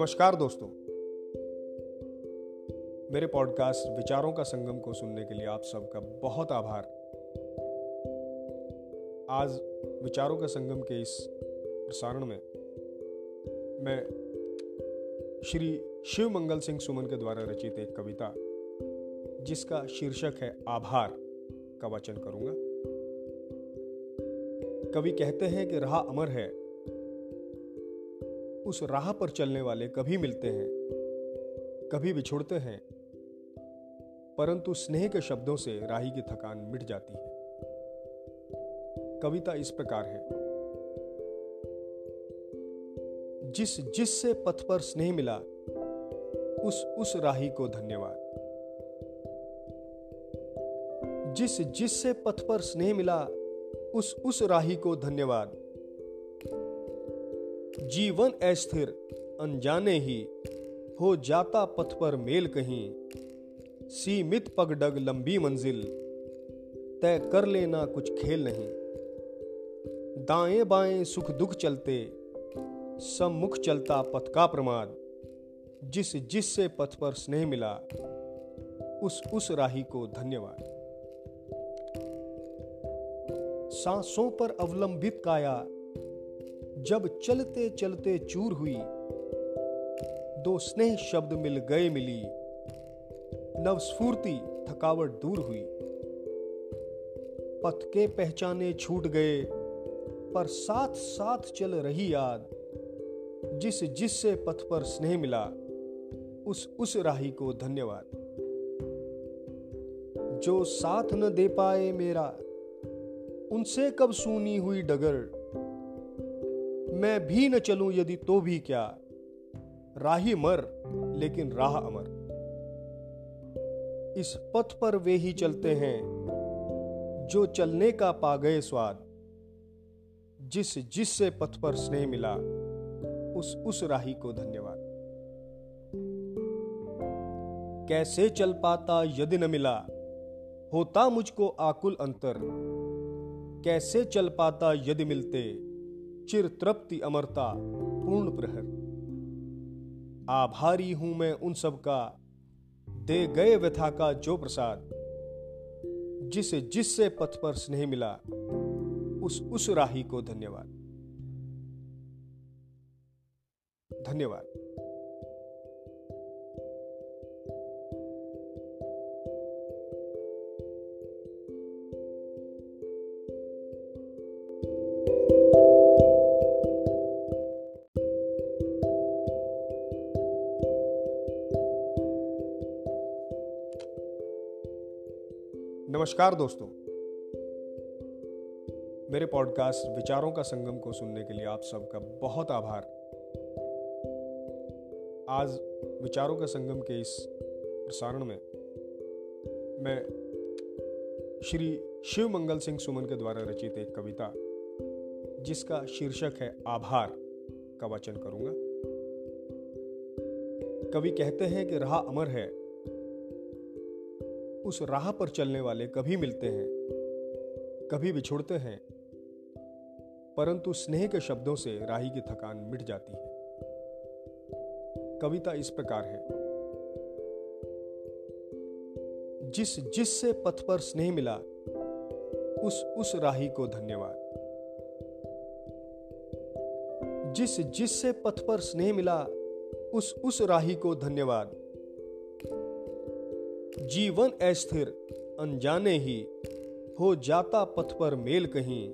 नमस्कार दोस्तों। मेरे पॉडकास्ट विचारों का संगम को सुनने के लिए आप सबका बहुत आभार। आज विचारों का संगम के इस प्रसारण में मैं श्री शिव मंगल सिंह सुमन के द्वारा रचित एक कविता, जिसका शीर्षक है आभार, का वाचन करूँगा। कवि कहते हैं कि राह अमर है उस राह पर चलने वाले कभी मिलते हैं, कभी बिछुड़ते हैं, परंतु स्नेह के शब्दों से राही की थकान मिट जाती है। कविता इस प्रकार है। जिस जिस से पथ पर स्नेह मिला, उस उस राही को धन्यवाद। जिस जिस से पथ पर स्नेह मिला, उस उस राही को धन्यवाद। जीवन अस्थिर, अनजाने ही, हो जाता पथ पर मेल कहीं। सीमित पगडग, लंबी मंजिल, तय कर लेना कुछ खेल नहीं। दाएँ बाएँ सुख दुख चलते, सम्मुख चलता पथ का प्रमाद। जिस जिस से पथ पर स्नेह मिला, उस उस राही को धन्यवाद। सांसों पर अवलंबित काया जब चलते चलते चूर हुई, दो स्नेह शब्द मिल गए मिली। नवस्फूर्ति, थकावट दूर हुई। पथ के पहचाने छूट गए, पर साथ साथ चल रही याद। जिस जिस से पथ पर स्नेह मिला, उस उस राही को धन्यवाद। जो साथ न दे पाए मेरा, उनसे कब सूनी हुई डगर। मैं भी न चलूँ यदि तो भी क्या? राही मर, लेकिन राह अमर। इस पथ पर वे ही चलते हैं, जो चलने का पा गए स्वाद। जिस जिस से पथ पर स्नेह मिला, उस उस राही को धन्यवाद। कैसे चल पाता यदि न मिला, होता मुझको आकुल अंतर। कैसे चल पाता यदि मिलते चिर तृप्ति अमरता, पूर्ण प्रहर। आभारी हूँ मैं उन सब का दे गए व्यथा का जो प्रसाद। जिसे जिससे पथ पर स्नेह मिला, उस उस राही को धन्यवाद। धन्यवाद। नमस्कार दोस्तों। मेरे पॉडकास्ट विचारों का संगम को सुनने के लिए आप सबका बहुत आभार। आज विचारों का संगम के इस प्रसारण में मैं श्री शिव मंगल सिंह सुमन के द्वारा रचित एक कविता, जिसका शीर्षक है आभार, का वाचन करूँगा। कवि कहते हैं कि राह अमर है उस राह पर चलने वाले कभी मिलते हैं, कभी बिछुड़ते हैं, परंतु स्नेह के शब्दों से राही की थकान मिट जाती है। कविता इस प्रकार है। जिस जिस से पथ पर स्नेह मिला, उस उस राही को धन्यवाद। जिस जिस से पथ पर स्नेह मिला, उस उस राही को धन्यवाद। जीवन अस्थिर, अनजाने ही हो जाता पथ पर मेल कहीं।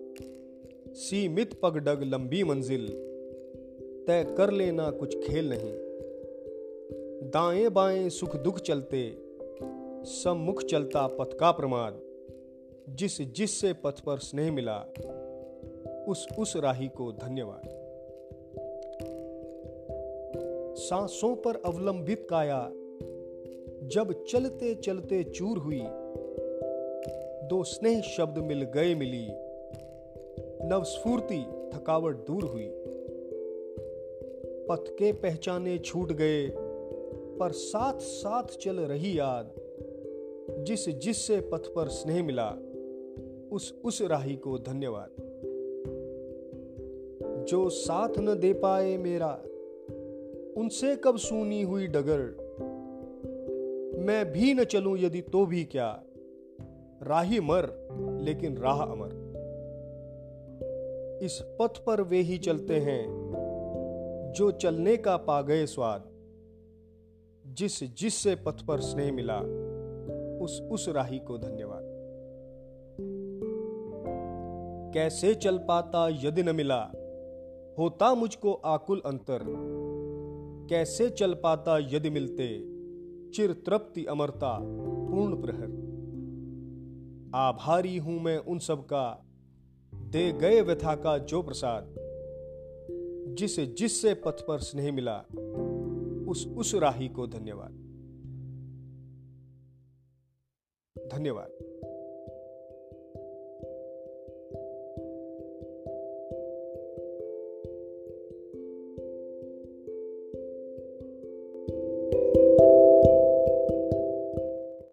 सीमित पगडग, लंबी मंजिल, तय कर लेना कुछ खेल नहीं। दाएँ बाएँ सुख दुख चलते, सम्मुख चलता पथ का प्रमाद। जिस जिस से पथ पर स्नेह मिला, उस उस राही को धन्यवाद। सांसों पर अवलंबित काया जब चलते चलते चूर हुई, दो स्नेह शब्द मिल गए मिली। नवस्फूर्ति, थकावट दूर हुई। पथ के पहचाने छूट गए, पर साथ साथ चल रही याद। जिस जिस से पथ पर स्नेह मिला, उस उस राही को धन्यवाद। जो साथ न दे पाए मेरा, उनसे कब सूनी हुई डगर। मैं भी न चलूँ यदि तो भी क्या? राही मर, लेकिन राह अमर। इस पथ पर वे ही चलते हैं, जो चलने का पा गए स्वाद। जिस जिससे पथ पर स्नेह मिला, उस उस राही को धन्यवाद। कैसे चल पाता यदि न मिला, होता मुझको आकुल अंतर। कैसे चल पाता यदि मिलते चिर तृप्ति, अमरता, पूर्ण प्रहर। आभारी हूँ मैं उन सब का दे गए व्यथा का जो प्रसाद जिसे जिससे पथ पर स्नेह मिला, उस उस राही को धन्यवाद। धन्यवाद।